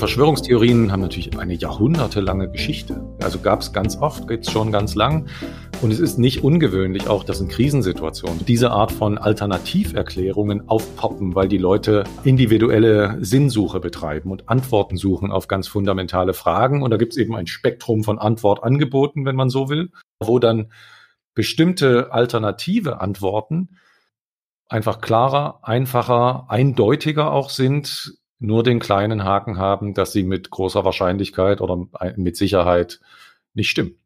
Verschwörungstheorien haben natürlich eine jahrhundertelange Geschichte. Also gab es ganz oft, gibt es schon ganz lang. Und es ist nicht ungewöhnlich auch, dass in Krisensituationen diese Art von Alternativerklärungen aufpoppen, weil die Leute individuelle Sinnsuche betreiben und Antworten suchen auf ganz fundamentale Fragen. Und da gibt es eben ein Spektrum von Antwortangeboten, wenn man so will, wo dann bestimmte alternative Antworten einfach klarer, einfacher, eindeutiger auch sind, nur den kleinen Haken haben, dass sie mit großer Wahrscheinlichkeit oder mit Sicherheit nicht stimmen.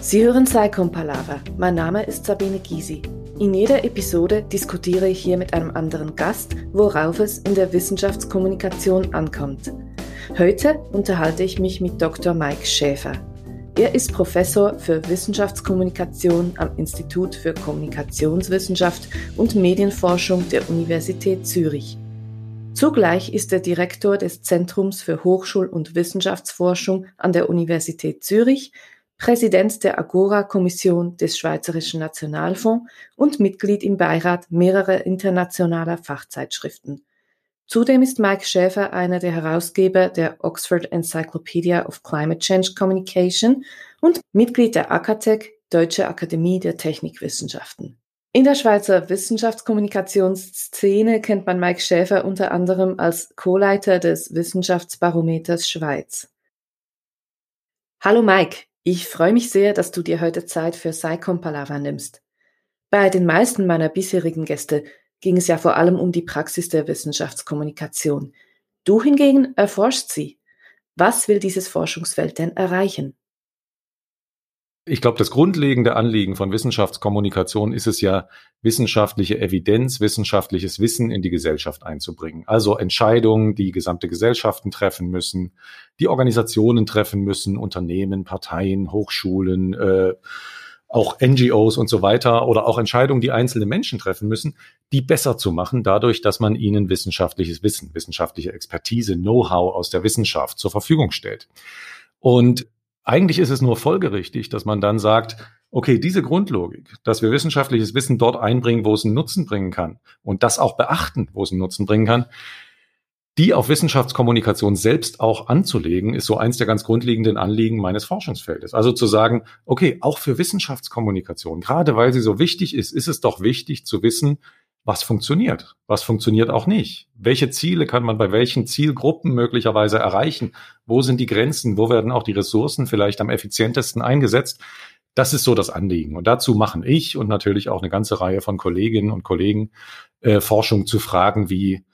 Sie hören Psychom Palaver. Mein Name ist Sabine Gysi. In jeder Episode diskutiere ich hier mit einem anderen Gast, worauf es in der Wissenschaftskommunikation ankommt. Heute unterhalte ich mich mit Dr. Mike Schäfer. Er ist Professor für Wissenschaftskommunikation am Institut für Kommunikationswissenschaft und Medienforschung der Universität Zürich. Zugleich ist er Direktor des Zentrums für Hochschul- und Wissenschaftsforschung an der Universität Zürich, Präsident der Agora-Kommission des Schweizerischen Nationalfonds und Mitglied im Beirat mehrerer internationaler Fachzeitschriften. Zudem ist Mike Schäfer einer der Herausgeber der Oxford Encyclopedia of Climate Change Communication und Mitglied der ACATEC, Deutsche Akademie der Technikwissenschaften. In der Schweizer Wissenschaftskommunikationsszene kennt man Mike Schäfer unter anderem als Co-Leiter des Wissenschaftsbarometers Schweiz. Hallo Mike, ich freue mich sehr, dass du dir heute Zeit für SciComm Palaver nimmst. Bei den meisten meiner bisherigen Gäste ging es ja vor allem um die Praxis der Wissenschaftskommunikation. Du hingegen erforschst sie. Was will dieses Forschungsfeld denn erreichen? Ich glaube, das grundlegende Anliegen von Wissenschaftskommunikation ist es ja, wissenschaftliche Evidenz, wissenschaftliches Wissen in die Gesellschaft einzubringen. Also Entscheidungen, die gesamte Gesellschaften treffen müssen, die Organisationen treffen müssen, Unternehmen, Parteien, Hochschulen, äh, auch NGOs und so weiter oder auch Entscheidungen, die einzelne Menschen treffen müssen, die besser zu machen, dadurch, dass man ihnen wissenschaftliches Wissen, wissenschaftliche Expertise, Know-how aus der Wissenschaft zur Verfügung stellt. Und eigentlich ist es nur folgerichtig, dass man dann sagt, okay, diese Grundlogik, dass wir wissenschaftliches Wissen dort einbringen, wo es einen Nutzen bringen kann und das auch beachten, wo es einen Nutzen bringen kann, die auf Wissenschaftskommunikation selbst auch anzulegen, ist so eins der ganz grundlegenden Anliegen meines Forschungsfeldes. Also zu sagen, okay, auch für Wissenschaftskommunikation, gerade weil sie so wichtig ist, ist es doch wichtig zu wissen, was funktioniert, was funktioniert auch nicht. Welche Ziele kann man bei welchen Zielgruppen möglicherweise erreichen? Wo sind die Grenzen? Wo werden auch die Ressourcen vielleicht am effizientesten eingesetzt? Das ist so das Anliegen. Und dazu machen ich und natürlich auch eine ganze Reihe von Kolleginnen und Kollegen äh, Forschung zu Fragen wie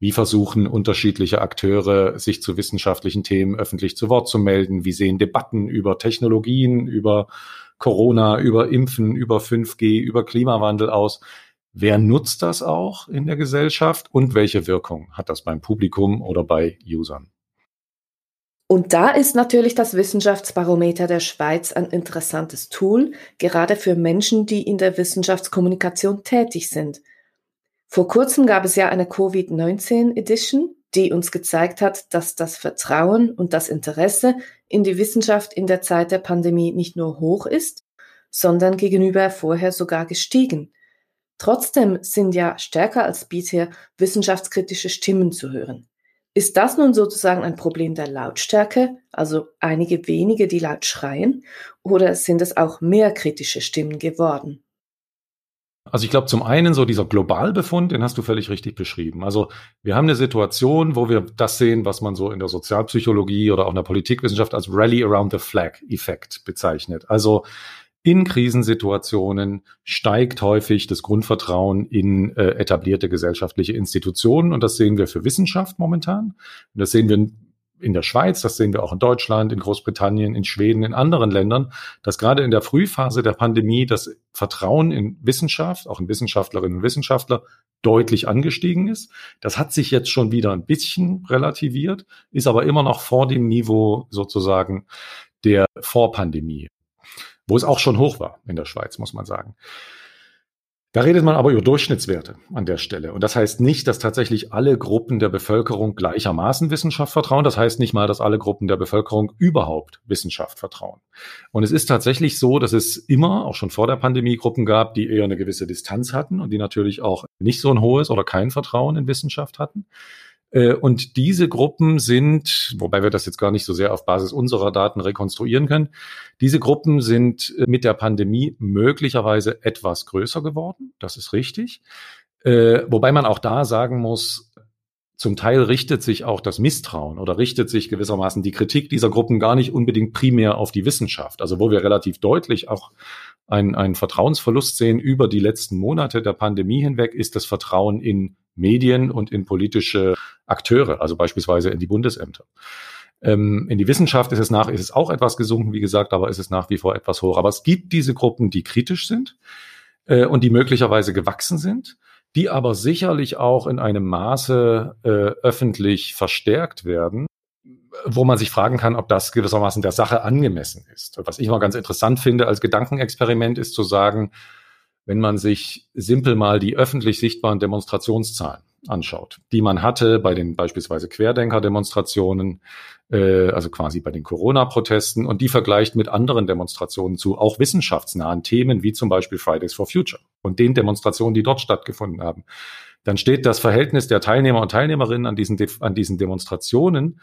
wie versuchen unterschiedliche Akteure, sich zu wissenschaftlichen Themen öffentlich zu Wort zu melden? Wie sehen Debatten über Technologien, über Corona, über Impfen, über 5G, über Klimawandel aus? Wer nutzt das auch in der Gesellschaft und welche Wirkung hat das beim Publikum oder bei Usern? Und da ist natürlich das Wissenschaftsbarometer der Schweiz ein interessantes Tool, gerade für Menschen, die in der Wissenschaftskommunikation tätig sind – vor kurzem gab es ja eine Covid-19 Edition, die uns gezeigt hat, dass das Vertrauen und das Interesse in die Wissenschaft in der Zeit der Pandemie nicht nur hoch ist, sondern gegenüber vorher sogar gestiegen. Trotzdem sind ja stärker als bisher wissenschaftskritische Stimmen zu hören. Ist das nun sozusagen ein Problem der Lautstärke, also einige wenige, die laut schreien, oder sind es auch mehr kritische Stimmen geworden? Also ich glaube, zum einen so dieser Globalbefund, den hast du völlig richtig beschrieben. Also wir haben eine Situation, wo wir das sehen, was man so in der Sozialpsychologie oder auch in der Politikwissenschaft als Rally around the Flag Effekt bezeichnet. Also in Krisensituationen steigt häufig das Grundvertrauen in äh, etablierte gesellschaftliche Institutionen und das sehen wir für Wissenschaft momentan. Und das sehen wir in der Schweiz, das sehen wir auch in Deutschland, in Großbritannien, in Schweden, in anderen Ländern, dass gerade in der Frühphase der Pandemie das Vertrauen in Wissenschaft, auch in Wissenschaftlerinnen und Wissenschaftler, deutlich angestiegen ist. Das hat sich jetzt schon wieder ein bisschen relativiert, ist aber immer noch vor dem Niveau sozusagen der Vorpandemie, wo es auch schon hoch war in der Schweiz, muss man sagen. Da redet man aber über Durchschnittswerte an der Stelle. Und das heißt nicht, dass tatsächlich alle Gruppen der Bevölkerung gleichermaßen Wissenschaft vertrauen. Das heißt nicht mal, dass alle Gruppen der Bevölkerung überhaupt Wissenschaft vertrauen. Und es ist tatsächlich so, dass es immer, auch schon vor der Pandemie, Gruppen gab, die eher eine gewisse Distanz hatten und die natürlich auch nicht so ein hohes oder kein Vertrauen in Wissenschaft hatten. Äh, und diese Gruppen sind, wobei wir das jetzt gar nicht so sehr auf Basis unserer Daten rekonstruieren können, diese Gruppen sind äh, mit der Pandemie möglicherweise etwas größer geworden. Das ist richtig. Äh, wobei man auch da sagen muss, zum Teil richtet sich auch das Misstrauen oder richtet sich gewissermaßen die Kritik dieser Gruppen gar nicht unbedingt primär auf die Wissenschaft. Also wo wir relativ deutlich auch einen, einen Vertrauensverlust sehen über die letzten Monate der Pandemie hinweg, ist das Vertrauen in Medien und in politische Akteure, also beispielsweise in die Bundesämter. Ähm, in die Wissenschaft ist es nach, ist es auch etwas gesunken, wie gesagt, aber ist es nach wie vor etwas hoch. Aber es gibt diese Gruppen, die kritisch sind äh, und die möglicherweise gewachsen sind, die aber sicherlich auch in einem Maße äh, öffentlich verstärkt werden, wo man sich fragen kann, ob das gewissermaßen der Sache angemessen ist. Was ich mal ganz interessant finde als Gedankenexperiment ist zu sagen, wenn man sich simpel mal die öffentlich sichtbaren Demonstrationszahlen anschaut, die man hatte bei den beispielsweise Querdenker-Demonstrationen, äh, also quasi bei den Corona-Protesten und die vergleicht mit anderen Demonstrationen zu auch wissenschaftsnahen Themen, wie zum Beispiel Fridays for Future und den Demonstrationen, die dort stattgefunden haben, dann steht das Verhältnis der Teilnehmer und Teilnehmerinnen an diesen, an diesen Demonstrationen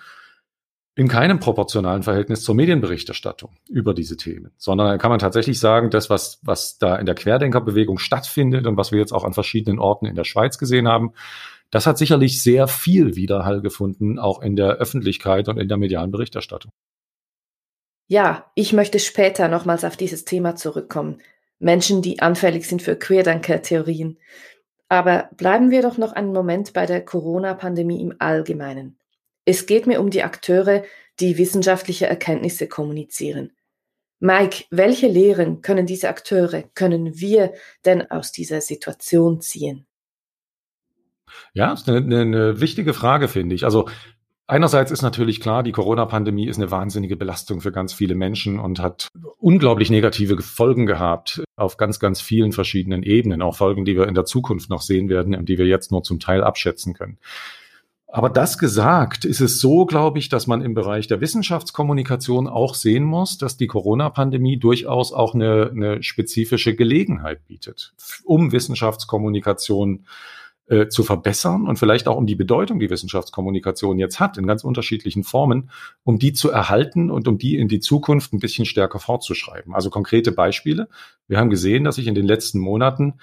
in keinem proportionalen Verhältnis zur Medienberichterstattung über diese Themen, sondern da kann man tatsächlich sagen, das, was, was da in der Querdenkerbewegung stattfindet und was wir jetzt auch an verschiedenen Orten in der Schweiz gesehen haben, das hat sicherlich sehr viel Widerhall gefunden, auch in der Öffentlichkeit und in der medialen Berichterstattung. Ja, ich möchte später nochmals auf dieses Thema zurückkommen. Menschen, die anfällig sind für Querdenker-Theorien. Aber bleiben wir doch noch einen Moment bei der Corona-Pandemie im Allgemeinen. Es geht mir um die Akteure, die wissenschaftliche Erkenntnisse kommunizieren. Mike, welche Lehren können diese Akteure, können wir denn aus dieser Situation ziehen? Ja, ist eine, eine wichtige Frage, finde ich. Also Einerseits ist natürlich klar, die Corona-Pandemie ist eine wahnsinnige Belastung für ganz viele Menschen und hat unglaublich negative Folgen gehabt auf ganz, ganz vielen verschiedenen Ebenen. Auch Folgen, die wir in der Zukunft noch sehen werden und die wir jetzt nur zum Teil abschätzen können. Aber das gesagt, ist es so, glaube ich, dass man im Bereich der Wissenschaftskommunikation auch sehen muss, dass die Corona-Pandemie durchaus auch eine, eine spezifische Gelegenheit bietet, um Wissenschaftskommunikation äh, zu verbessern und vielleicht auch um die Bedeutung, die Wissenschaftskommunikation jetzt hat, in ganz unterschiedlichen Formen, um die zu erhalten und um die in die Zukunft ein bisschen stärker fortzuschreiben. Also konkrete Beispiele. Wir haben gesehen, dass sich in den letzten Monaten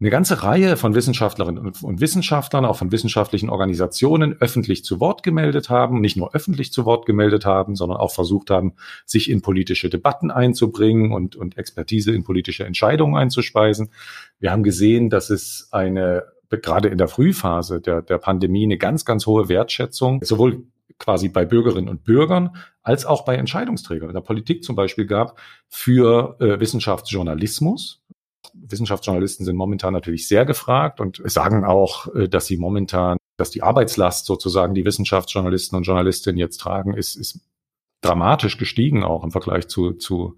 eine ganze Reihe von Wissenschaftlerinnen und Wissenschaftlern, auch von wissenschaftlichen Organisationen öffentlich zu Wort gemeldet haben, nicht nur öffentlich zu Wort gemeldet haben, sondern auch versucht haben, sich in politische Debatten einzubringen und, und Expertise in politische Entscheidungen einzuspeisen. Wir haben gesehen, dass es eine, gerade in der Frühphase der, der Pandemie, eine ganz, ganz hohe Wertschätzung, sowohl quasi bei Bürgerinnen und Bürgern als auch bei Entscheidungsträgern in der Politik zum Beispiel gab für äh, Wissenschaftsjournalismus, Wissenschaftsjournalisten sind momentan natürlich sehr gefragt und sagen auch, äh, dass sie momentan, dass die Arbeitslast sozusagen, die Wissenschaftsjournalisten und Journalistinnen jetzt tragen, ist, ist dramatisch gestiegen, auch im Vergleich zu, zu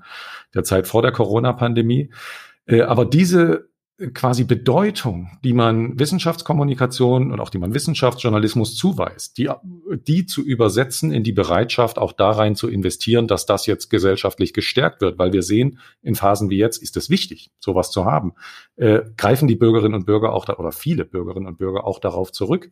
der Zeit vor der Corona-Pandemie. Äh, aber diese quasi Bedeutung, die man Wissenschaftskommunikation und auch die man Wissenschaftsjournalismus zuweist, die, die zu übersetzen in die Bereitschaft, auch da rein zu investieren, dass das jetzt gesellschaftlich gestärkt wird, weil wir sehen, in Phasen wie jetzt ist es wichtig, sowas zu haben. Äh, greifen die Bürgerinnen und Bürger auch da, oder viele Bürgerinnen und Bürger auch darauf zurück.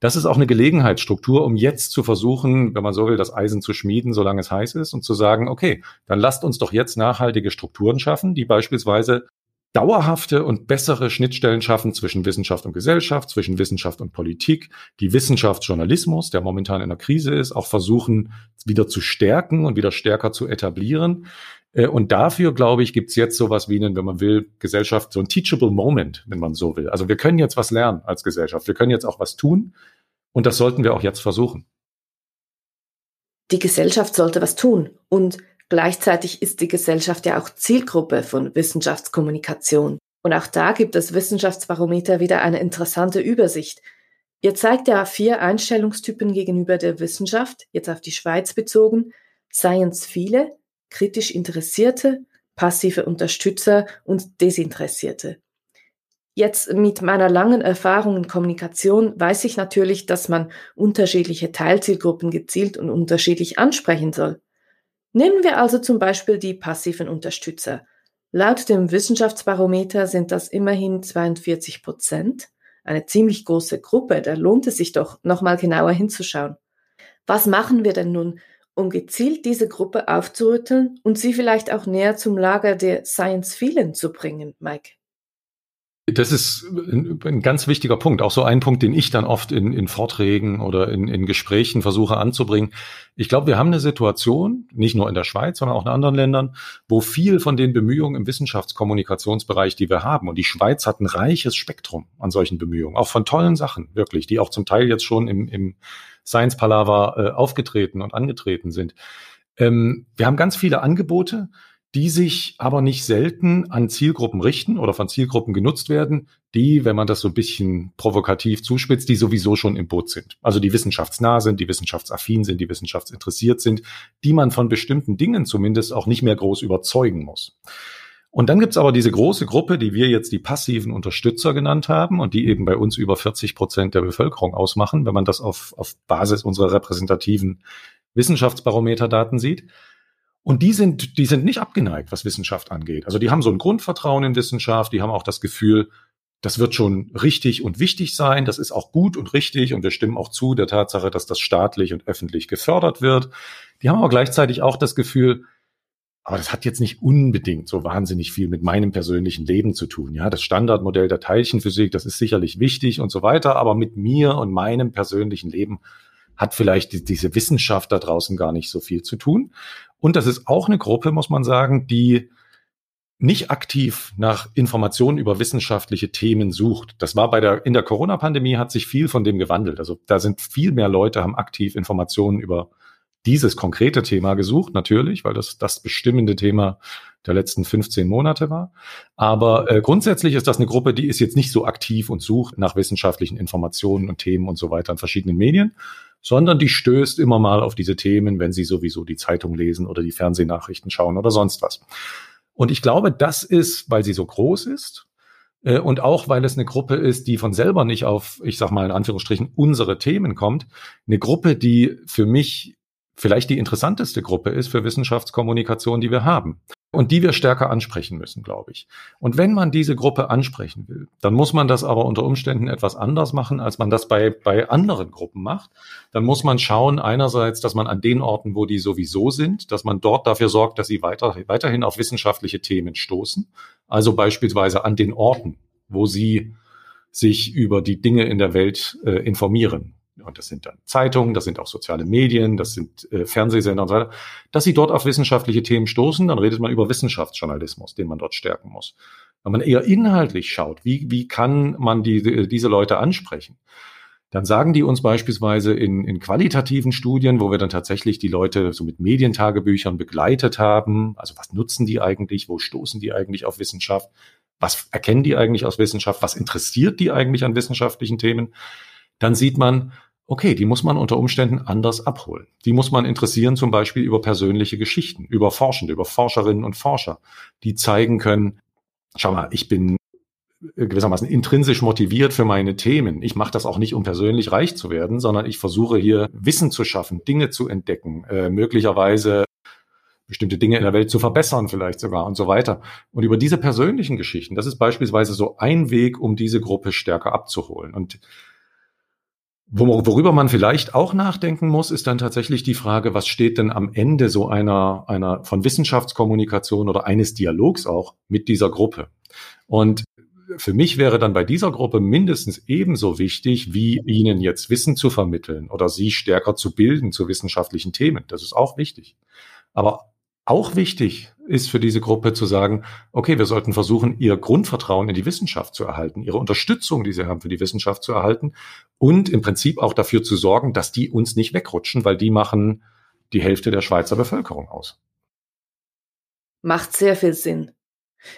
Das ist auch eine Gelegenheitsstruktur, um jetzt zu versuchen, wenn man so will, das Eisen zu schmieden, solange es heiß ist und zu sagen, okay, dann lasst uns doch jetzt nachhaltige Strukturen schaffen, die beispielsweise dauerhafte und bessere Schnittstellen schaffen zwischen Wissenschaft und Gesellschaft, zwischen Wissenschaft und Politik, die Wissenschaftsjournalismus, der momentan in der Krise ist, auch versuchen wieder zu stärken und wieder stärker zu etablieren. Äh, und dafür, glaube ich, gibt's jetzt sowas wie einen, wenn man will, Gesellschaft, so ein teachable moment, wenn man so will. Also wir können jetzt was lernen als Gesellschaft. Wir können jetzt auch was tun. Und das sollten wir auch jetzt versuchen. Die Gesellschaft sollte was tun. Und Gleichzeitig ist die Gesellschaft ja auch Zielgruppe von Wissenschaftskommunikation. Und auch da gibt das Wissenschaftsbarometer wieder eine interessante Übersicht. Ihr zeigt ja vier Einstellungstypen gegenüber der Wissenschaft, jetzt auf die Schweiz bezogen. Science viele, kritisch Interessierte, passive Unterstützer und Desinteressierte. Jetzt mit meiner langen Erfahrung in Kommunikation weiß ich natürlich, dass man unterschiedliche Teilzielgruppen gezielt und unterschiedlich ansprechen soll. Nehmen wir also zum Beispiel die passiven Unterstützer. Laut dem Wissenschaftsbarometer sind das immerhin 42 Prozent. Eine ziemlich große Gruppe, da lohnt es sich doch, nochmal genauer hinzuschauen. Was machen wir denn nun, um gezielt diese Gruppe aufzurütteln und sie vielleicht auch näher zum Lager der Science Vielen zu bringen, Mike? Das ist ein, ein, ganz wichtiger Punkt, auch so ein Punkt, den ich dann oft in, in Vorträgen oder in, in Gesprächen versuche anzubringen. Ich glaube, wir haben eine Situation, nicht nur in der Schweiz, sondern auch in anderen Ländern, wo viel von den Bemühungen im Wissenschaftskommunikationsbereich, die wir haben, und die Schweiz hat ein reiches Spektrum an solchen Bemühungen, auch von tollen Sachen, wirklich, die auch zum Teil jetzt schon im, im Science Palaver äh, aufgetreten und angetreten sind. Ähm, wir haben ganz viele Angebote, die sich aber nicht selten an Zielgruppen richten oder von Zielgruppen genutzt werden, die, wenn man das so ein bisschen provokativ zuspitzt, die sowieso schon im Boot sind. Also die wissenschaftsnah sind, die wissenschaftsaffin sind, die wissenschaftsinteressiert sind, die man von bestimmten Dingen zumindest auch nicht mehr groß überzeugen muss. Und dann gibt's aber diese große Gruppe, die wir jetzt die passiven Unterstützer genannt haben und die eben bei uns über 40 Prozent der Bevölkerung ausmachen, wenn man das auf, auf Basis unserer repräsentativen Wissenschaftsbarometerdaten sieht. Und die sind, die sind nicht abgeneigt, was Wissenschaft angeht. Also die haben so ein Grundvertrauen in Wissenschaft, die haben auch das Gefühl, das wird schon richtig und wichtig sein, das ist auch gut und richtig und wir stimmen auch zu der Tatsache, dass das staatlich und öffentlich gefördert wird. Die haben aber gleichzeitig auch das Gefühl, aber das hat jetzt nicht unbedingt so wahnsinnig viel mit meinem persönlichen Leben zu tun. Ja, das Standardmodell der Teilchenphysik, das ist sicherlich wichtig und so weiter, aber mit mir und meinem persönlichen Leben hat vielleicht die, diese Wissenschaft da draußen gar nicht so viel zu tun. Und das ist auch eine Gruppe, muss man sagen, die nicht aktiv nach Informationen über wissenschaftliche Themen sucht. Das war bei der, in der Corona-Pandemie hat sich viel von dem gewandelt. Also da sind viel mehr Leute, haben aktiv Informationen über dieses konkrete Thema gesucht, natürlich, weil das das bestimmende Thema der letzten 15 Monate war. Aber äh, grundsätzlich ist das eine Gruppe, die ist jetzt nicht so aktiv und sucht nach wissenschaftlichen Informationen und Themen und so weiter in verschiedenen Medien, sondern die stößt immer mal auf diese Themen, wenn sie sowieso die Zeitung lesen oder die Fernsehnachrichten schauen oder sonst was. Und ich glaube, das ist, weil sie so groß ist äh, und auch weil es eine Gruppe ist, die von selber nicht auf, ich sag mal in Anführungsstrichen, unsere Themen kommt, eine Gruppe, die für mich vielleicht die interessanteste Gruppe ist für Wissenschaftskommunikation, die wir haben und die wir stärker ansprechen müssen, glaube ich. Und wenn man diese Gruppe ansprechen will, dann muss man das aber unter Umständen etwas anders machen, als man das bei, bei anderen Gruppen macht. Dann muss man schauen, einerseits, dass man an den Orten, wo die sowieso sind, dass man dort dafür sorgt, dass sie weiter, weiterhin auf wissenschaftliche Themen stoßen. Also beispielsweise an den Orten, wo sie sich über die Dinge in der Welt äh, informieren und das sind dann Zeitungen, das sind auch soziale Medien, das sind äh, Fernsehsender und so weiter, dass sie dort auf wissenschaftliche Themen stoßen, dann redet man über Wissenschaftsjournalismus, den man dort stärken muss. Wenn man eher inhaltlich schaut, wie, wie kann man die, diese Leute ansprechen, dann sagen die uns beispielsweise in, in qualitativen Studien, wo wir dann tatsächlich die Leute so mit Medientagebüchern begleitet haben, also was nutzen die eigentlich, wo stoßen die eigentlich auf Wissenschaft, was erkennen die eigentlich aus Wissenschaft, was interessiert die eigentlich an wissenschaftlichen Themen, dann sieht man, okay, die muss man unter Umständen anders abholen. Die muss man interessieren zum Beispiel über persönliche Geschichten, über Forschende, über Forscherinnen und Forscher, die zeigen können, schau mal, ich bin gewissermaßen intrinsisch motiviert für meine Themen. Ich mache das auch nicht, um persönlich reich zu werden, sondern ich versuche hier Wissen zu schaffen, Dinge zu entdecken, äh, möglicherweise bestimmte Dinge in der Welt zu verbessern vielleicht sogar und so weiter. Und über diese persönlichen Geschichten, das ist beispielsweise so ein Weg, um diese Gruppe stärker abzuholen. Und Worüber man vielleicht auch nachdenken muss, ist dann tatsächlich die Frage, was steht denn am Ende so einer, einer von Wissenschaftskommunikation oder eines Dialogs auch mit dieser Gruppe? Und für mich wäre dann bei dieser Gruppe mindestens ebenso wichtig, wie ihnen jetzt Wissen zu vermitteln oder sie stärker zu bilden zu wissenschaftlichen Themen. Das ist auch wichtig. Aber auch wichtig ist für diese Gruppe zu sagen, okay, wir sollten versuchen, ihr Grundvertrauen in die Wissenschaft zu erhalten, ihre Unterstützung, die sie haben für die Wissenschaft zu erhalten und im Prinzip auch dafür zu sorgen, dass die uns nicht wegrutschen, weil die machen die Hälfte der Schweizer Bevölkerung aus. Macht sehr viel Sinn.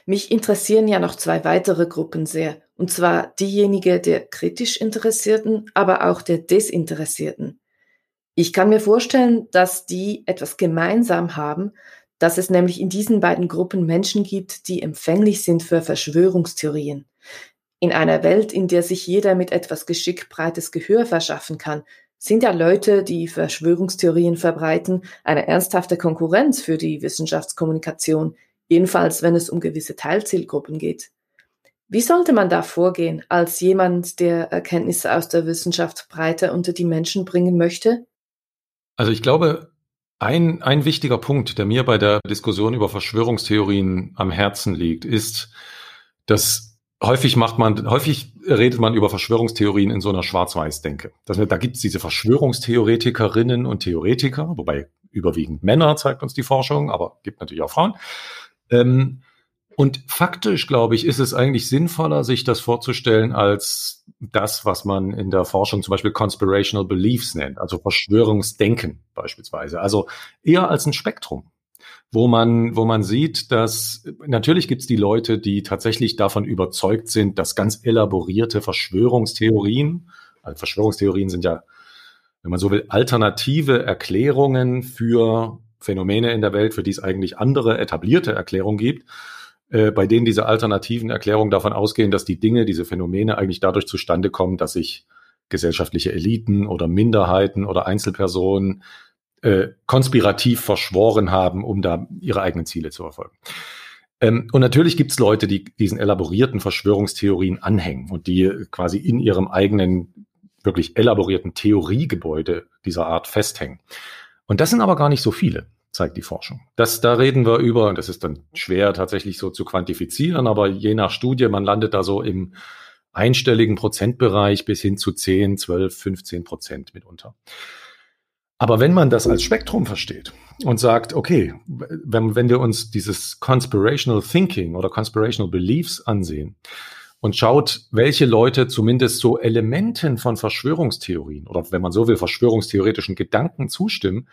Mich interessieren ja noch zwei weitere Gruppen sehr, und zwar diejenige der kritisch Interessierten, aber auch der Desinteressierten. Ich kann mir vorstellen, dass die etwas gemeinsam haben, dass es nämlich in diesen beiden Gruppen Menschen gibt, die empfänglich sind für Verschwörungstheorien. In einer Welt, in der sich jeder mit etwas Geschick breites Gehör verschaffen kann, sind ja Leute, die Verschwörungstheorien verbreiten, eine ernsthafte Konkurrenz für die Wissenschaftskommunikation, jedenfalls wenn es um gewisse Teilzielgruppen geht. Wie sollte man da vorgehen als jemand, der Erkenntnisse aus der Wissenschaft breiter unter die Menschen bringen möchte? Also ich glaube, ein, ein wichtiger Punkt, der mir bei der Diskussion über Verschwörungstheorien am Herzen liegt, ist, dass häufig macht man, häufig redet man über Verschwörungstheorien in so einer Schwarz-Weiß-Denke. Da gibt es diese Verschwörungstheoretikerinnen und Theoretiker, wobei überwiegend Männer zeigt uns die Forschung, aber gibt natürlich auch Frauen. Ähm, und faktisch, glaube ich, ist es eigentlich sinnvoller, sich das vorzustellen als das, was man in der Forschung zum Beispiel Conspirational Beliefs nennt, also Verschwörungsdenken beispielsweise. Also eher als ein Spektrum, wo man, wo man sieht, dass natürlich gibt es die Leute, die tatsächlich davon überzeugt sind, dass ganz elaborierte Verschwörungstheorien, also Verschwörungstheorien sind ja, wenn man so will, alternative Erklärungen für Phänomene in der Welt, für die es eigentlich andere etablierte Erklärungen gibt äh, bei denen diese alternativen Erklärungen davon ausgehen, dass die Dinge, diese Phänomene eigentlich dadurch zustande kommen, dass sich gesellschaftliche Eliten oder Minderheiten oder Einzelpersonen äh, konspirativ verschworen haben, um da ihre eigenen Ziele zu verfolgen. Ähm, und natürlich gibt es Leute, die diesen elaborierten Verschwörungstheorien anhängen und die quasi in ihrem eigenen wirklich elaborierten Theoriegebäude dieser Art festhängen. Und das sind aber gar nicht so viele zeigt die Forschung. Das, da reden wir über, und das ist dann schwer tatsächlich so zu quantifizieren, aber je nach Studie, man landet da so im einstelligen Prozentbereich bis hin zu 10, 12, 15 Prozent mitunter. Aber wenn man das als Spektrum versteht und sagt, okay, wenn, wenn wir uns dieses Conspirational Thinking oder Conspirational Beliefs ansehen und schaut, welche Leute zumindest so Elementen von Verschwörungstheorien oder wenn man so will, verschwörungstheoretischen Gedanken zustimmen,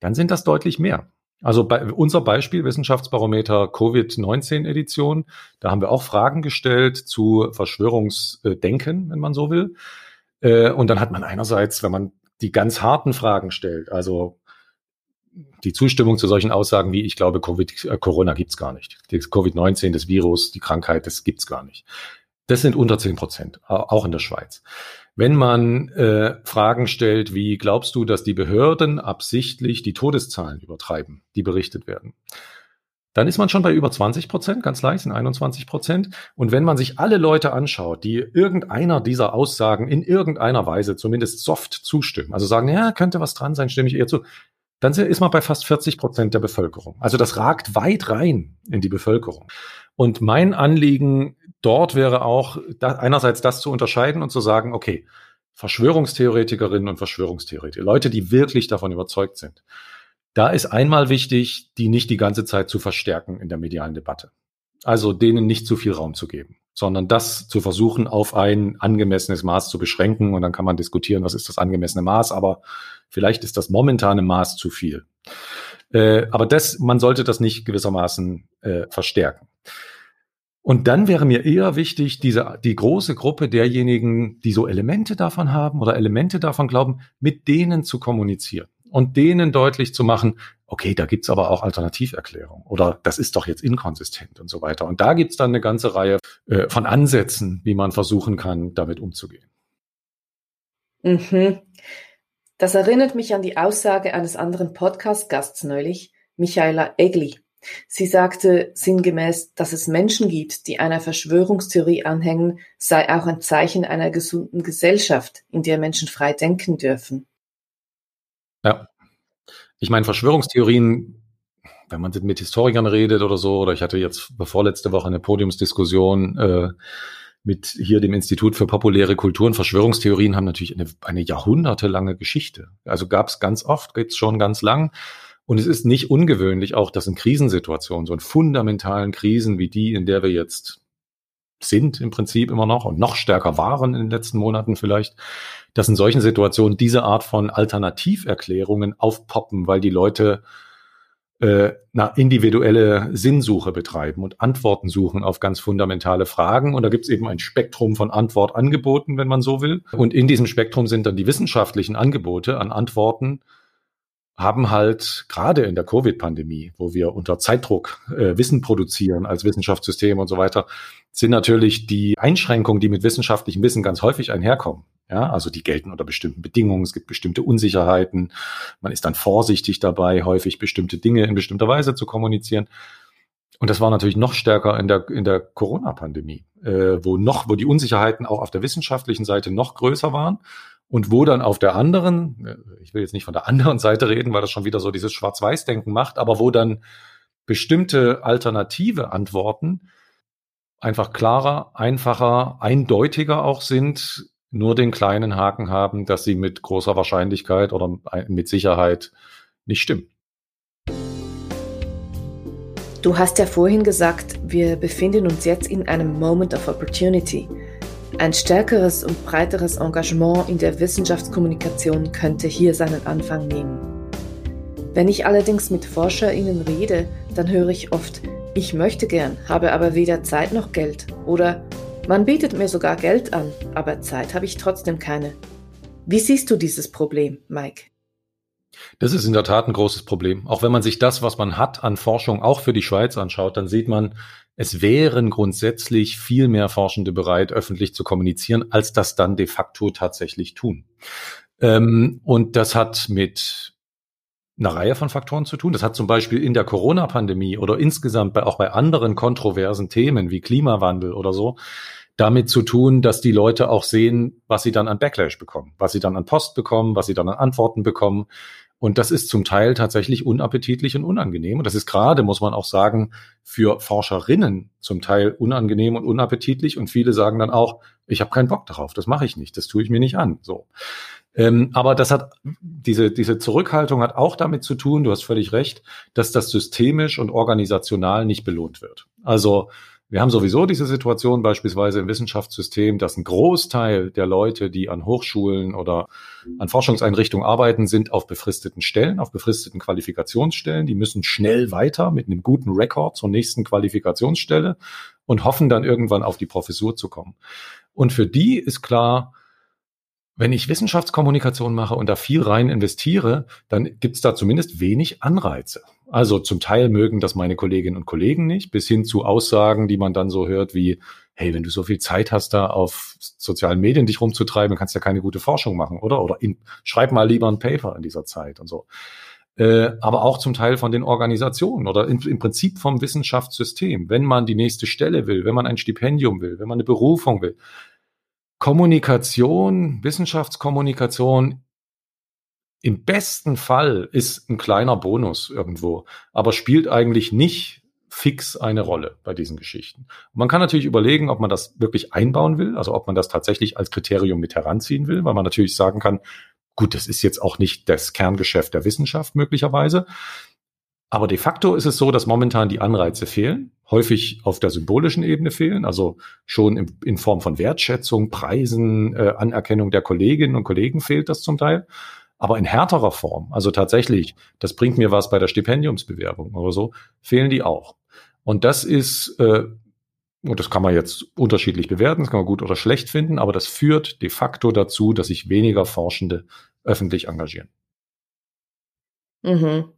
dann sind das deutlich mehr. Also bei unser Beispiel Wissenschaftsbarometer Covid-19-Edition, da haben wir auch Fragen gestellt zu Verschwörungsdenken, wenn man so will. Äh, und dann hat man einerseits, wenn man die ganz harten Fragen stellt, also die Zustimmung zu solchen Aussagen wie, ich glaube, Covid, äh, Corona gibt's gar nicht. Das Covid-19, das Virus, die Krankheit, das gibt's gar nicht. Das sind unter zehn Prozent, auch in der Schweiz. Wenn man äh, Fragen stellt, wie glaubst du, dass die Behörden absichtlich die Todeszahlen übertreiben, die berichtet werden? Dann ist man schon bei über 20 Prozent, ganz leicht, sind 21 Prozent. Und wenn man sich alle Leute anschaut, die irgendeiner dieser Aussagen in irgendeiner Weise zumindest soft zustimmen, also sagen, ja, könnte was dran sein, stimme ich eher zu, dann ist man bei fast 40 Prozent der Bevölkerung. Also das ragt weit rein in die Bevölkerung. Und mein Anliegen dort wäre auch da, einerseits das zu unterscheiden und zu sagen, okay, Verschwörungstheoretikerinnen und Verschwörungstheoretiker, Leute, die wirklich davon überzeugt sind. Da ist einmal wichtig, die nicht die ganze Zeit zu verstärken in der medialen Debatte. Also denen nicht zu viel Raum zu geben, sondern das zu versuchen, auf ein angemessenes Maß zu beschränken. Und dann kann man diskutieren, was ist das angemessene Maß, aber vielleicht ist das momentane Maß zu viel. Äh, aber das, man sollte das nicht gewissermaßen äh, verstärken. Und dann wäre mir eher wichtig, diese, die große Gruppe derjenigen, die so Elemente davon haben oder Elemente davon glauben, mit denen zu kommunizieren und denen deutlich zu machen, okay, da gibt's aber auch Alternativerklärungen oder das ist doch jetzt inkonsistent und so weiter. Und da gibt's dann eine ganze Reihe äh, von Ansätzen, wie man versuchen kann, damit umzugehen. Mhm. Das erinnert mich an die Aussage eines anderen Podcast-Gasts neulich, Michaela Egli. Sie sagte sinngemäß, dass es Menschen gibt, die einer Verschwörungstheorie anhängen, sei auch ein Zeichen einer gesunden Gesellschaft, in der Menschen frei denken dürfen. Ja. Ich meine, Verschwörungstheorien, wenn man mit Historikern redet oder so, oder ich hatte jetzt vorletzte Woche eine Podiumsdiskussion äh, mit hier dem Institut für populäre Kulturen. Verschwörungstheorien haben natürlich eine, eine jahrhundertelange Geschichte. Also gab es ganz oft, gibt's schon ganz lang. Und es ist nicht ungewöhnlich auch, dass in Krisensituationen, so in fundamentalen Krisen wie die, in der wir jetzt sind im Prinzip immer noch und noch stärker waren in den letzten Monaten vielleicht, dass in solchen Situationen diese Art von Alternativerklärungen aufpoppen, weil die Leute äh, eine individuelle Sinnsuche betreiben und Antworten suchen auf ganz fundamentale Fragen. Und da gibt es eben ein Spektrum von Antwortangeboten, wenn man so will. Und in diesem Spektrum sind dann die wissenschaftlichen Angebote an Antworten haben halt gerade in der Covid-Pandemie, wo wir unter Zeitdruck äh, Wissen produzieren als Wissenschaftssystem und so weiter, sind natürlich die Einschränkungen, die mit wissenschaftlichem Wissen ganz häufig einherkommen. Ja, also die gelten unter bestimmten Bedingungen, es gibt bestimmte Unsicherheiten, man ist dann vorsichtig dabei, häufig bestimmte Dinge in bestimmter Weise zu kommunizieren. Und das war natürlich noch stärker in der, in der Corona-Pandemie, äh, wo noch, wo die Unsicherheiten auch auf der wissenschaftlichen Seite noch größer waren und wo dann auf der anderen, äh, ich will jetzt nicht von der anderen Seite reden, weil das schon wieder so dieses Schwarz-Weiß-Denken macht, aber wo dann bestimmte alternative Antworten einfach klarer, einfacher, eindeutiger auch sind, nur den kleinen Haken haben, dass sie mit großer Wahrscheinlichkeit oder mit Sicherheit nicht stimmen. Du hast ja vorhin gesagt, wir befinden uns jetzt in einem Moment of Opportunity. Ein stärkeres und breiteres Engagement in der Wissenschaftskommunikation könnte hier seinen Anfang nehmen. Wenn ich allerdings mit ForscherInnen rede, dann höre ich oft, ich möchte gern, habe aber weder Zeit noch Geld. Oder man bietet mir sogar Geld an, aber Zeit habe ich trotzdem keine. Wie siehst du dieses Problem, Mike? Das ist in der Tat ein großes Problem. Auch wenn man sich das, was man hat an Forschung auch für die Schweiz anschaut, dann sieht man, es wären grundsätzlich viel mehr Forschende bereit, öffentlich zu kommunizieren, als das dann de facto tatsächlich tun. Ähm, und das hat mit einer Reihe von Faktoren zu tun. Das hat zum Beispiel in der Corona-Pandemie oder insgesamt bei, auch bei anderen kontroversen Themen wie Klimawandel oder so damit zu tun, dass die Leute auch sehen, was sie dann an Backlash bekommen, was sie dann an Post bekommen, was sie dann an Antworten bekommen. Und das ist zum Teil tatsächlich unappetitlich und unangenehm. Und das ist gerade, muss man auch sagen, für Forscherinnen zum Teil unangenehm und unappetitlich. Und viele sagen dann auch, ich habe keinen Bock darauf, das mache ich nicht, das tue ich mir nicht an. So. Ähm, aber das hat diese, diese Zurückhaltung hat auch damit zu tun, du hast völlig recht, dass das systemisch und organisational nicht belohnt wird. Also wir haben sowieso diese Situation beispielsweise im Wissenschaftssystem, dass ein Großteil der Leute, die an Hochschulen oder an Forschungseinrichtungen arbeiten, sind auf befristeten Stellen, auf befristeten Qualifikationsstellen. Die müssen schnell weiter mit einem guten Rekord zur nächsten Qualifikationsstelle und hoffen dann irgendwann auf die Professur zu kommen. Und für die ist klar, wenn ich Wissenschaftskommunikation mache und da viel rein investiere, dann gibt's da zumindest wenig Anreize. Also zum Teil mögen das meine Kolleginnen und Kollegen nicht, bis hin zu Aussagen, die man dann so hört wie, hey, wenn du so viel Zeit hast, da auf sozialen Medien dich rumzutreiben, kannst du ja keine gute Forschung machen, oder? Oder in, schreib mal lieber ein Paper in dieser Zeit und so. Äh, aber auch zum Teil von den Organisationen oder im, im Prinzip vom Wissenschaftssystem. Wenn man die nächste Stelle will, wenn man ein Stipendium will, wenn man eine Berufung will, Kommunikation, Wissenschaftskommunikation im besten Fall ist ein kleiner Bonus irgendwo, aber spielt eigentlich nicht fix eine Rolle bei diesen Geschichten. Und man kann natürlich überlegen, ob man das wirklich einbauen will, also ob man das tatsächlich als Kriterium mit heranziehen will, weil man natürlich sagen kann, gut, das ist jetzt auch nicht das Kerngeschäft der Wissenschaft möglicherweise, aber de facto ist es so, dass momentan die Anreize fehlen, häufig auf der symbolischen Ebene fehlen, also schon in, Form von Wertschätzung, Preisen, äh, Anerkennung der Kolleginnen und Kollegen fehlt das zum Teil. Aber in härterer Form, also tatsächlich, das bringt mir was bei der Stipendiumsbewerbung oder so, fehlen die auch. Und das ist, äh, und das kann man jetzt unterschiedlich bewerten, das kann man gut oder schlecht finden, aber das führt de facto dazu, dass sich weniger Forschende öffentlich engagieren. Mhm.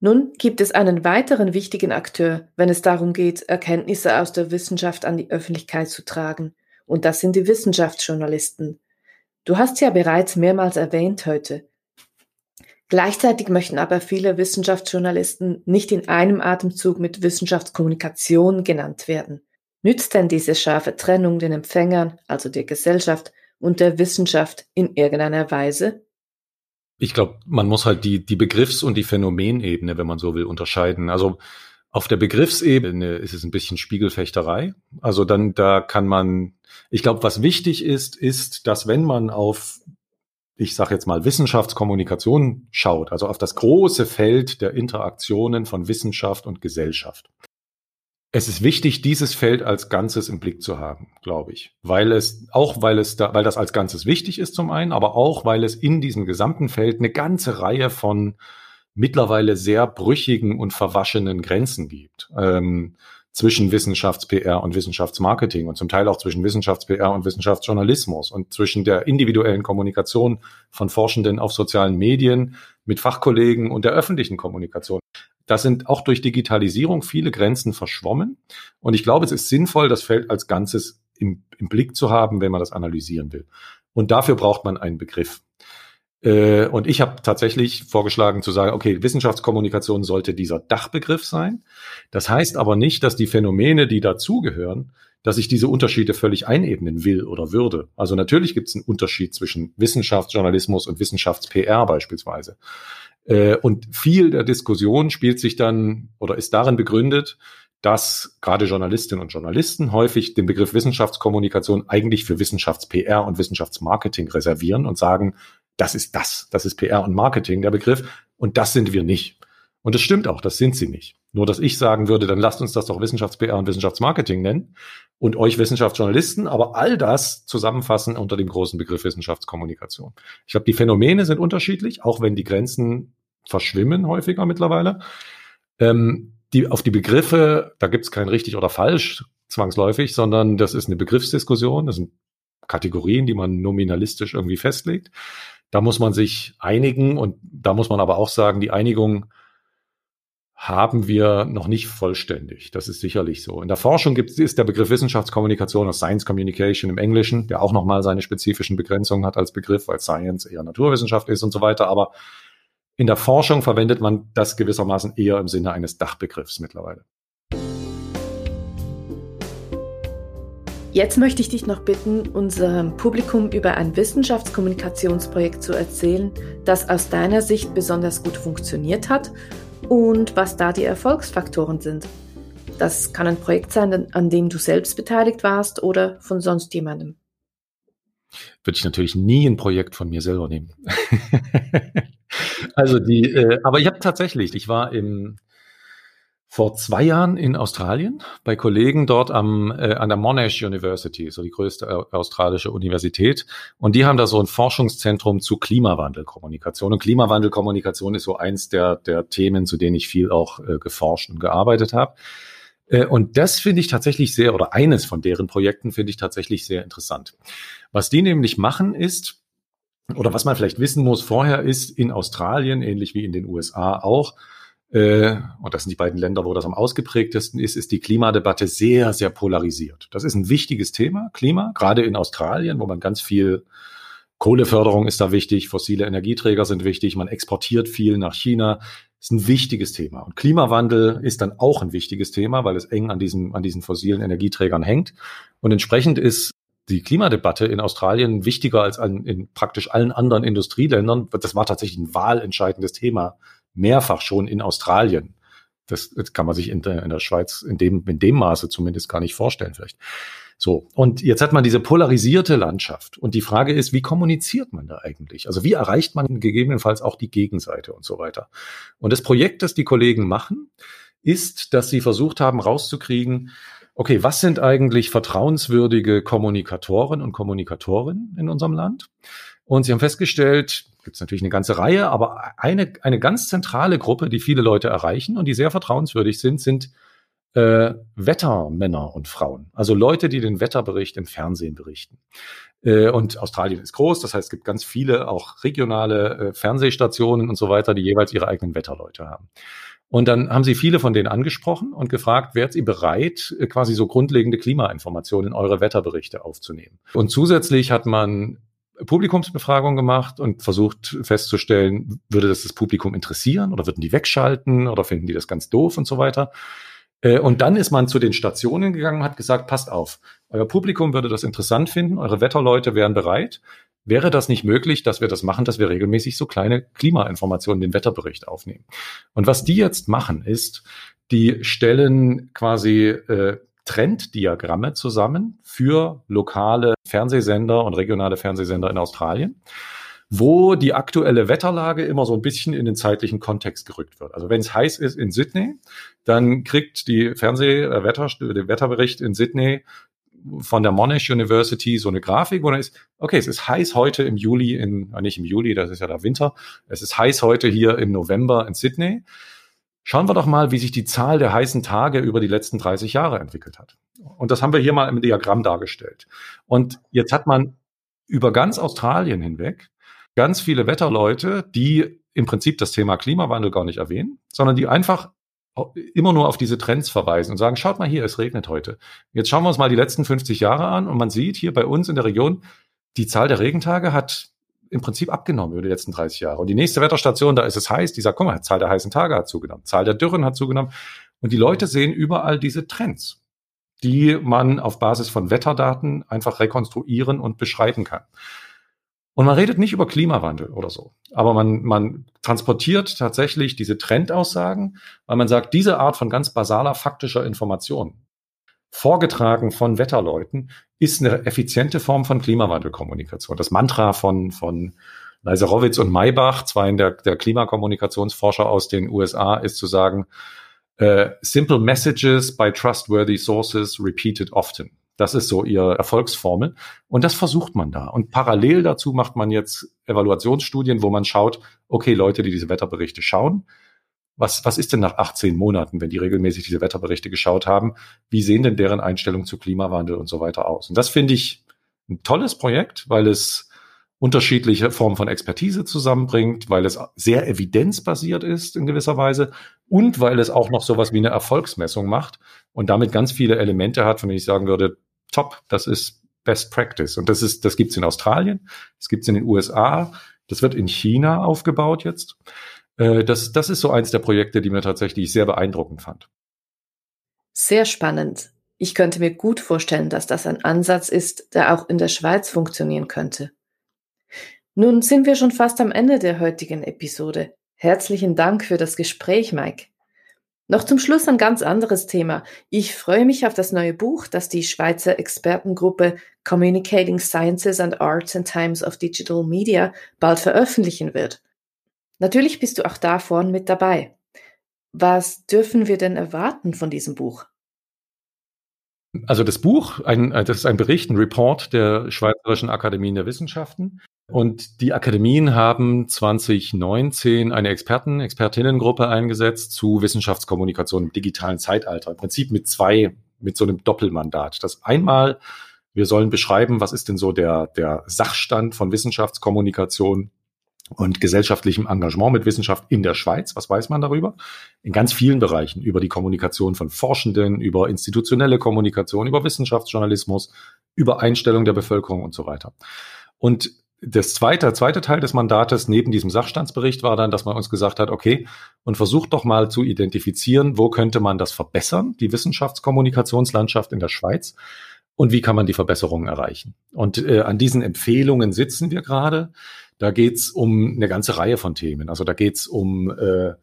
Nun gibt es einen weiteren wichtigen Akteur, wenn es darum geht, Erkenntnisse aus der Wissenschaft an die Öffentlichkeit zu tragen, und das sind die Wissenschaftsjournalisten. Du hast ja bereits mehrmals erwähnt heute. Gleichzeitig möchten aber viele Wissenschaftsjournalisten nicht in einem Atemzug mit Wissenschaftskommunikation genannt werden. Nützt denn diese scharfe Trennung den Empfängern, also der Gesellschaft, und der Wissenschaft in irgendeiner Weise? Ich glaube, man muss halt die, die Begriffs- und die Phänomenebene, wenn man so will, unterscheiden. Also auf der Begriffsebene ist es ein bisschen Spiegelfechterei. Also dann, da kann man, ich glaube, was wichtig ist, ist, dass wenn man auf, ich sage jetzt mal, Wissenschaftskommunikation schaut, also auf das große Feld der Interaktionen von Wissenschaft und Gesellschaft, es ist wichtig, dieses Feld als Ganzes im Blick zu haben, glaube ich. Weil es, auch weil es da, weil das als Ganzes wichtig ist zum einen, aber auch weil es in diesem gesamten Feld eine ganze Reihe von mittlerweile sehr brüchigen und verwaschenen Grenzen gibt. Ähm, zwischen Wissenschafts-PR und Wissenschaftsmarketing und zum Teil auch zwischen Wissenschafts-PR und Wissenschaftsjournalismus und zwischen der individuellen Kommunikation von Forschenden auf sozialen Medien mit Fachkollegen und der öffentlichen Kommunikation. Da sind auch durch Digitalisierung viele Grenzen verschwommen. Und ich glaube, es ist sinnvoll, das Feld als Ganzes im, im Blick zu haben, wenn man das analysieren will. Und dafür braucht man einen Begriff. Äh, und ich habe tatsächlich vorgeschlagen zu sagen, okay, Wissenschaftskommunikation sollte dieser Dachbegriff sein. Das heißt aber nicht, dass die Phänomene, die dazugehören, dass ich diese Unterschiede völlig einebnen will oder würde. Also natürlich gibt es einen Unterschied zwischen Wissenschaftsjournalismus und Wissenschafts-PR beispielsweise. Äh, und viel der Diskussion spielt sich dann oder ist darin begründet, dass gerade Journalistinnen und Journalisten häufig den Begriff Wissenschaftskommunikation eigentlich für Wissenschafts-PR und Wissenschaftsmarketing reservieren und sagen, das ist das, das ist PR und Marketing, der Begriff, und das sind wir nicht. Und das stimmt auch, das sind sie nicht. Nur, dass ich sagen würde, dann lasst uns das doch Wissenschafts-PR und Wissenschaftsmarketing nennen und euch Wissenschaftsjournalisten, aber all das zusammenfassen unter dem großen Begriff Wissenschaftskommunikation. Ich glaube, die Phänomene sind unterschiedlich, auch wenn die Grenzen verschwimmen häufiger mittlerweile. Ähm, die, auf die Begriffe, da gibt es kein richtig oder falsch zwangsläufig, sondern das ist eine Begriffsdiskussion, das sind Kategorien, die man nominalistisch irgendwie festlegt. Da muss man sich einigen und da muss man aber auch sagen, die Einigung haben wir noch nicht vollständig. Das ist sicherlich so. In der Forschung gibt, ist der Begriff Wissenschaftskommunikation, aus Science Communication im Englischen, der auch nochmal seine spezifischen Begrenzungen hat als Begriff, weil Science eher Naturwissenschaft ist und so weiter. Aber in der Forschung verwendet man das gewissermaßen eher im Sinne eines Dachbegriffs mittlerweile. Jetzt möchte ich dich noch bitten, unserem Publikum über ein Wissenschaftskommunikationsprojekt zu erzählen, das aus deiner Sicht besonders gut funktioniert hat und was da die Erfolgsfaktoren sind. Das kann ein Projekt sein, an dem du selbst beteiligt warst oder von sonst jemandem. Würde ich natürlich nie ein Projekt von mir selber nehmen. also die, äh, aber ich habe tatsächlich, ich war im vor zwei Jahren in Australien bei Kollegen dort am, äh, an der Monash University, so die größte äh, australische Universität. Und die haben da so ein Forschungszentrum zu Klimawandelkommunikation. Und Klimawandelkommunikation ist so eins der, der Themen, zu denen ich viel auch äh, geforscht und gearbeitet habe. Äh, und das finde ich tatsächlich sehr, oder eines von deren Projekten finde ich tatsächlich sehr interessant. Was die nämlich machen ist, oder was man vielleicht wissen muss vorher ist, in Australien, ähnlich wie in den USA auch, und das sind die beiden Länder, wo das am ausgeprägtesten ist, ist die Klimadebatte sehr, sehr polarisiert. Das ist ein wichtiges Thema, Klima, gerade in Australien, wo man ganz viel Kohleförderung ist da wichtig, fossile Energieträger sind wichtig, man exportiert viel nach China, ist ein wichtiges Thema. Und Klimawandel ist dann auch ein wichtiges Thema, weil es eng an diesen, an diesen fossilen Energieträgern hängt. Und entsprechend ist die Klimadebatte in Australien wichtiger als an, in praktisch allen anderen Industrieländern. Das war tatsächlich ein wahlentscheidendes Thema mehrfach schon in Australien. Das, das kann man sich in der, in der Schweiz in dem, in dem Maße zumindest gar nicht vorstellen vielleicht. So. Und jetzt hat man diese polarisierte Landschaft. Und die Frage ist, wie kommuniziert man da eigentlich? Also wie erreicht man gegebenenfalls auch die Gegenseite und so weiter? Und das Projekt, das die Kollegen machen, ist, dass sie versucht haben rauszukriegen, okay, was sind eigentlich vertrauenswürdige Kommunikatoren und Kommunikatorinnen in unserem Land? Und sie haben festgestellt, gibt es natürlich eine ganze Reihe, aber eine, eine ganz zentrale Gruppe, die viele Leute erreichen und die sehr vertrauenswürdig sind, sind äh, Wettermänner und Frauen. Also Leute, die den Wetterbericht im Fernsehen berichten. Äh, und Australien ist groß, das heißt, es gibt ganz viele auch regionale äh, Fernsehstationen und so weiter, die jeweils ihre eigenen Wetterleute haben. Und dann haben sie viele von denen angesprochen und gefragt, wärt ihr bereit, äh, quasi so grundlegende Klimainformationen in eure Wetterberichte aufzunehmen? Und zusätzlich hat man Publikumsbefragung gemacht und versucht festzustellen, würde das das Publikum interessieren oder würden die wegschalten oder finden die das ganz doof und so weiter. Äh, und dann ist man zu den Stationen gegangen und hat gesagt, passt auf, euer Publikum würde das interessant finden, eure Wetterleute wären bereit. Wäre das nicht möglich, dass wir das machen, dass wir regelmäßig so kleine Klimainformationen in den Wetterbericht aufnehmen? Und was die jetzt machen, ist, die stellen quasi äh, Trenddiagramme zusammen für lokale Fernsehsender und regionale Fernsehsender in Australien, wo die aktuelle Wetterlage immer so ein bisschen in den zeitlichen Kontext gerückt wird. Also wenn es heiß ist in Sydney, dann kriegt die Fernsehwetter, äh, der Wetterbericht in Sydney von der Monash University so eine Grafik, wo dann ist, okay, es ist heiß heute im Juli in, äh, nicht im Juli, das ist ja der Winter, es ist heiß heute hier im November in Sydney. Schauen wir doch mal, wie sich die Zahl der heißen Tage über die letzten 30 Jahre entwickelt hat. Und das haben wir hier mal im Diagramm dargestellt. Und jetzt hat man über ganz Australien hinweg ganz viele Wetterleute, die im Prinzip das Thema Klimawandel gar nicht erwähnen, sondern die einfach immer nur auf diese Trends verweisen und sagen, schaut mal hier, es regnet heute. Jetzt schauen wir uns mal die letzten 50 Jahre an und man sieht hier bei uns in der Region, die Zahl der Regentage hat im Prinzip abgenommen über die letzten 30 Jahre. Und die nächste Wetterstation, da ist es heiß, die sagt, guck mal, Zahl der heißen Tage hat zugenommen, Zahl der Dürren hat zugenommen. Und die Leute sehen überall diese Trends, die man auf Basis von Wetterdaten einfach rekonstruieren und beschreiben kann. Und man redet nicht über Klimawandel oder so, aber man, man transportiert tatsächlich diese Trendaussagen, weil man sagt, diese Art von ganz basaler faktischer Information, vorgetragen von Wetterleuten, ist eine effiziente Form von Klimawandelkommunikation. Das Mantra von, von Leiserowitz und Maybach, zwei der, der Klimakommunikationsforscher aus den USA, ist zu sagen, uh, simple messages by trustworthy sources repeated often. Das ist so ihr Erfolgsformel. Und das versucht man da. Und parallel dazu macht man jetzt Evaluationsstudien, wo man schaut, okay, Leute, die diese Wetterberichte schauen, was, was ist denn nach 18 Monaten, wenn die regelmäßig diese Wetterberichte geschaut haben? Wie sehen denn deren Einstellungen zu Klimawandel und so weiter aus? Und das finde ich ein tolles Projekt, weil es unterschiedliche Formen von Expertise zusammenbringt, weil es sehr evidenzbasiert ist in gewisser Weise und weil es auch noch sowas wie eine Erfolgsmessung macht und damit ganz viele Elemente hat, von denen ich sagen würde, top, das ist Best Practice. Und das ist, das gibt's in Australien, das gibt's in den USA, das wird in China aufgebaut jetzt. Äh, das, das ist so eins der Projekte, die mir tatsächlich sehr beeindruckend fand. Sehr spannend. Ich könnte mir gut vorstellen, dass das ein Ansatz ist, der auch in der Schweiz funktionieren könnte. Nun sind wir schon fast am Ende der heutigen Episode. Herzlichen Dank für das Gespräch, Mike. Noch zum Schluss ein ganz anderes Thema. Ich freue mich auf das neue Buch, das die Schweizer Expertengruppe Communicating Sciences and Arts in Times of Digital Media bald veröffentlichen wird. Natürlich bist du auch da vorn mit dabei. Was dürfen wir denn erwarten von diesem Buch? Also das Buch, ein, das ist ein Bericht, ein Report der Schweizerischen Akademien der Wissenschaften. Und die Akademien haben 2019 eine Experten, Expertinnengruppe eingesetzt zu Wissenschaftskommunikation im digitalen Zeitalter. Im Prinzip mit zwei, mit so einem Doppelmandat. Das einmal, wir sollen beschreiben, was ist denn so der, der Sachstand von Wissenschaftskommunikation und gesellschaftlichem Engagement mit Wissenschaft in der Schweiz. Was weiß man darüber? In ganz vielen Bereichen. Über die Kommunikation von Forschenden, über institutionelle Kommunikation, über Wissenschaftsjournalismus, über Einstellung der Bevölkerung und so weiter. Und das zweite, zweite Teil des Mandates neben diesem Sachstandsbericht war dann, dass man uns gesagt hat, okay, und versucht doch mal zu identifizieren, wo könnte man das verbessern, die Wissenschaftskommunikationslandschaft in der Schweiz, und wie kann man die Verbesserungen erreichen. Und äh, an diesen Empfehlungen sitzen wir gerade. Da geht's um eine ganze Reihe von Themen. Also da geht's um äh,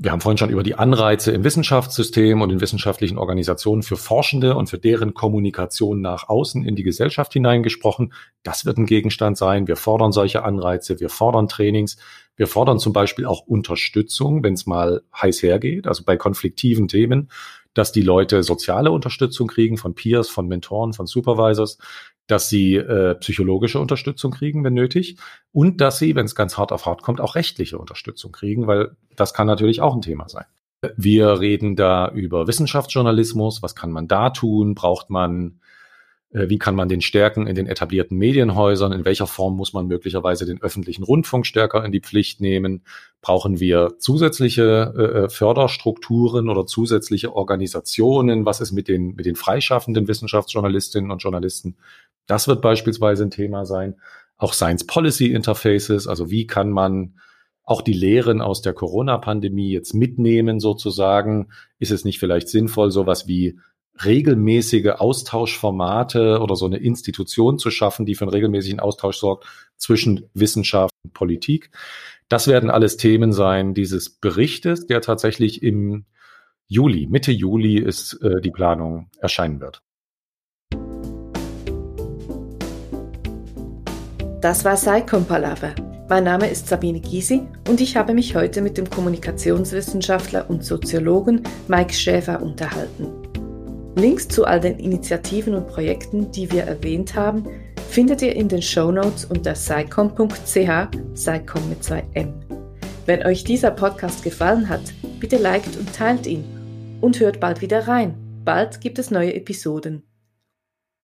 wir haben vorhin schon über die Anreize im Wissenschaftssystem und in wissenschaftlichen Organisationen für Forschende und für deren Kommunikation nach außen in die Gesellschaft hineingesprochen. Das wird ein Gegenstand sein. Wir fordern solche Anreize, wir fordern Trainings, wir fordern zum Beispiel auch Unterstützung, wenn es mal heiß hergeht, also bei konfliktiven Themen, dass die Leute soziale Unterstützung kriegen von Peers, von Mentoren, von Supervisors, dass sie äh, psychologische Unterstützung kriegen, wenn nötig, und dass sie, wenn es ganz hart auf hart kommt, auch rechtliche Unterstützung kriegen, weil das kann natürlich auch ein Thema sein. Wir reden da über Wissenschaftsjournalismus. Was kann man da tun? Braucht man, wie kann man den stärken in den etablierten Medienhäusern? In welcher Form muss man möglicherweise den öffentlichen Rundfunk stärker in die Pflicht nehmen? Brauchen wir zusätzliche äh, äh Förderstrukturen oder zusätzliche Organisationen? Was ist mit den, mit den freischaffenden Wissenschaftsjournalistinnen und Journalisten? Das wird beispielsweise ein Thema sein. Auch Science Policy Interfaces, also wie kann man auch die Lehren aus der Corona-Pandemie jetzt mitnehmen sozusagen? Ist es nicht vielleicht sinnvoll, sowas wie regelmäßige Austauschformate oder so eine Institution zu schaffen, die für einen regelmäßigen Austausch sorgt zwischen Wissenschaft und Politik? Das werden alles Themen sein dieses Berichtes, der tatsächlich im Juli, Mitte Juli ist äh, die Planung erscheinen wird. Das war Saicom Palaver. Mein Name ist Sabine Gysi und ich habe mich heute mit dem Kommunikationswissenschaftler und Soziologen Mike Schäfer unterhalten. Links zu all den Initiativen und Projekten, die wir erwähnt haben, findet ihr in den Show Notes unter saicom.ch, saicom mit zwei M. Wenn euch dieser Podcast gefallen hat, Bitte liked und teilt ihn und hört bald wieder rein. Bald gibt es neue Episoden.